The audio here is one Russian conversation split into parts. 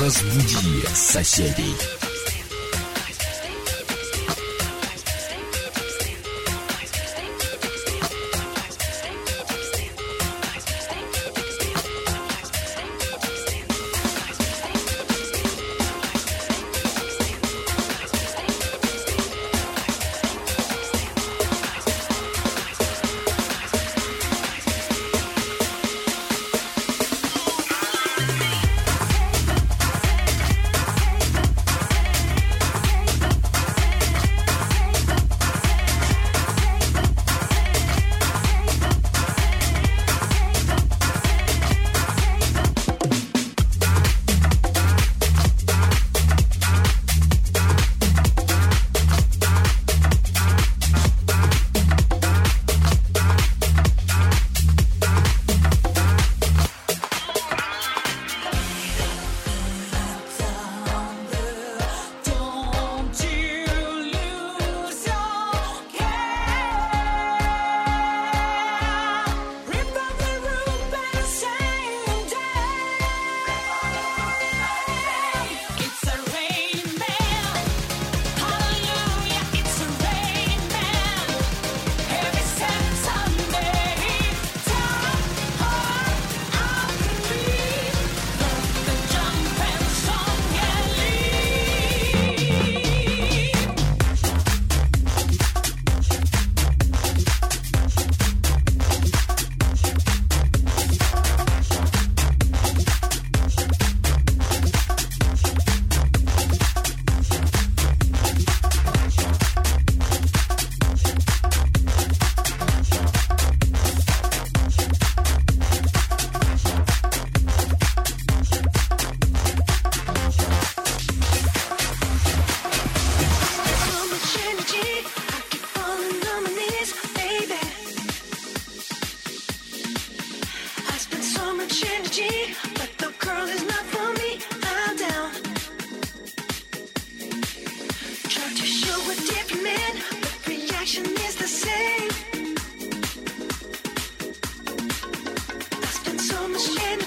Разбуди соседей.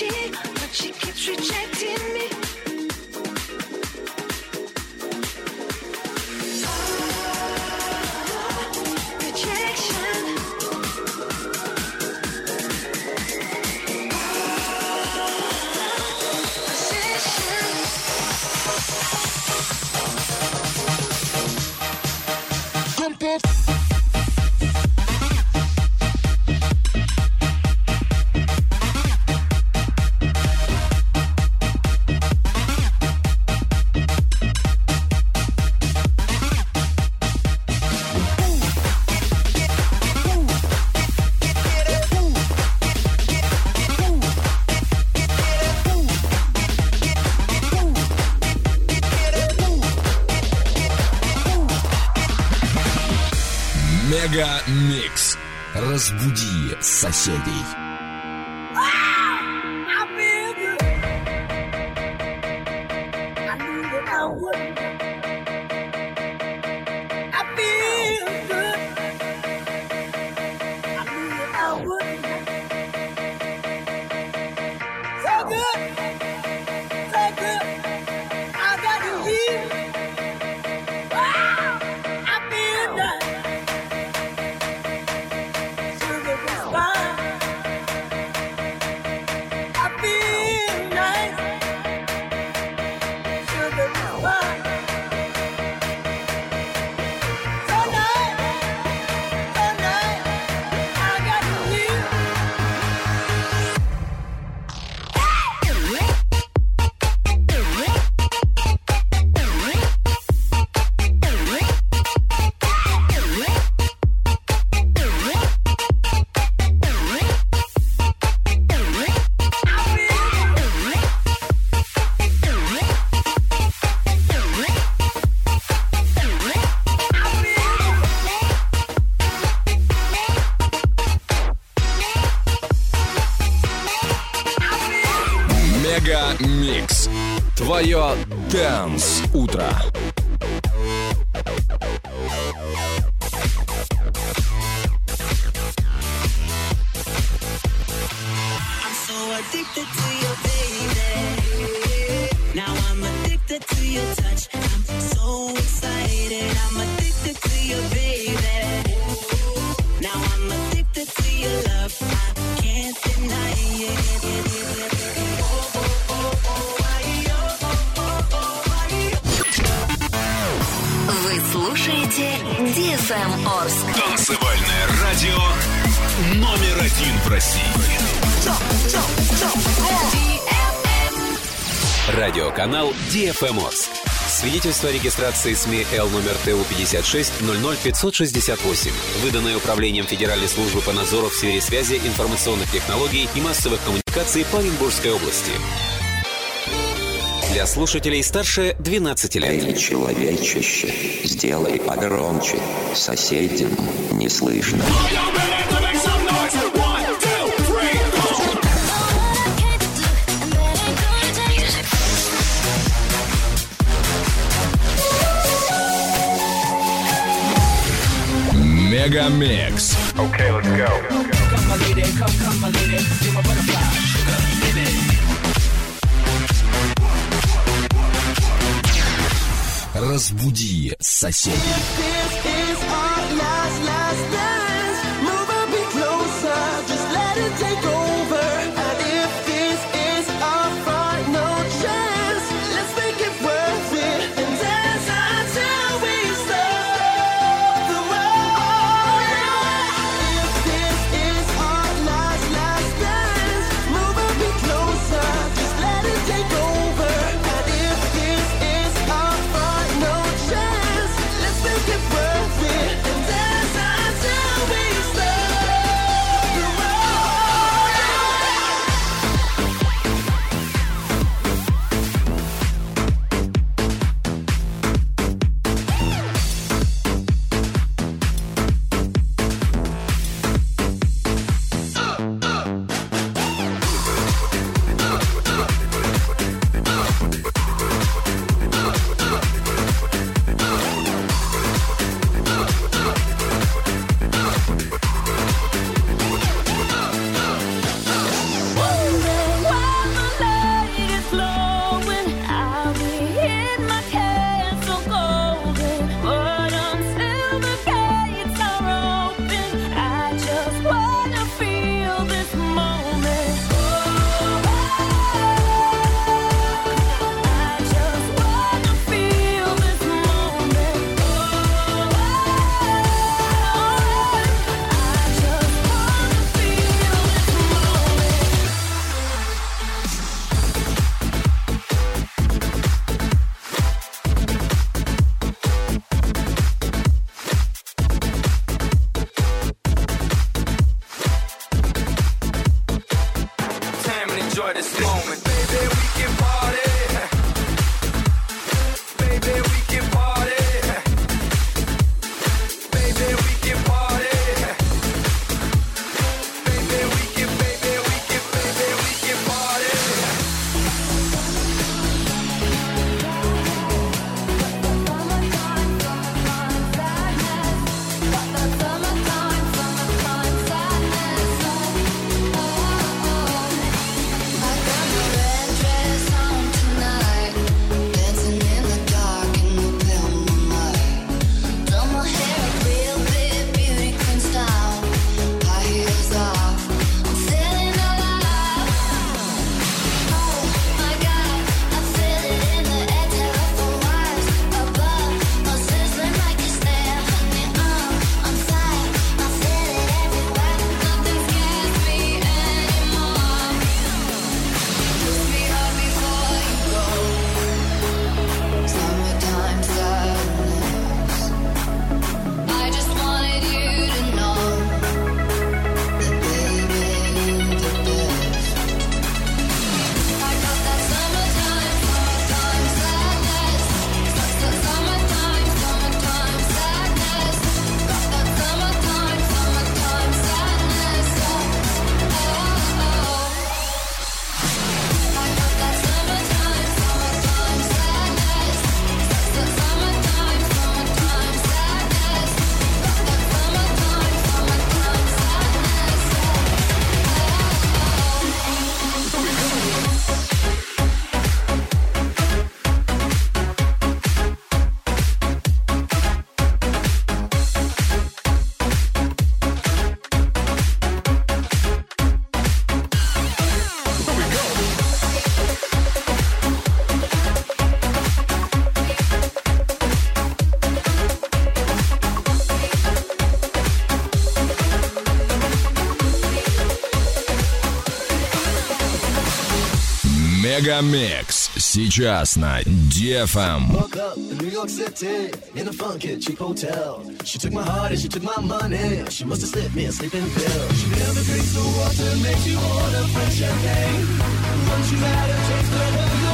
but she keeps rejecting me. Thomas Boudir, Утро. Addicted to your baby. Now I'm addicted to your touch. I'm so DFM Орск. Танцевальное радио номер один в России. Радиоканал DFM Орск. Свидетельство о регистрации СМИ Л номер ТУ 56 568, выданное Управлением Федеральной службы по надзору в сфере связи, информационных технологий и массовых коммуникаций по Оренбургской области. Для слушателей старше 12 лет. Эй, человечище, сделай погромче, соседям не слышно. Мегамикс. Разбуди соседей. This is our Мегамикс. Сейчас на DFM. New York City in a funky cheap hotel. She took my heart and she took my money. She must have me a sleeping pill. She. Once you had a taste of her,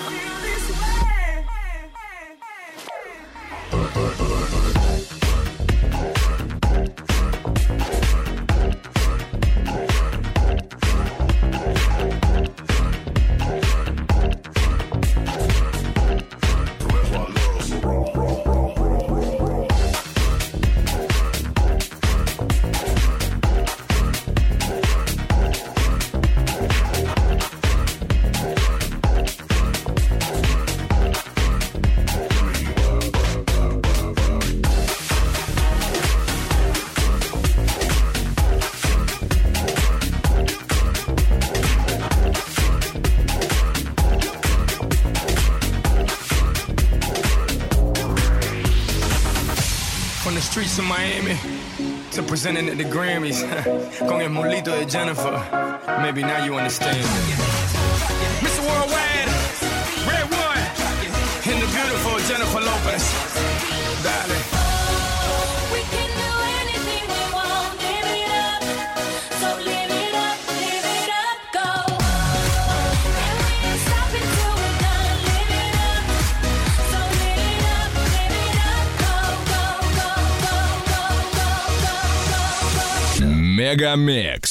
presenting at the Grammys. Con el mulito de Jennifer. Maybe now you understand. Мегамикс.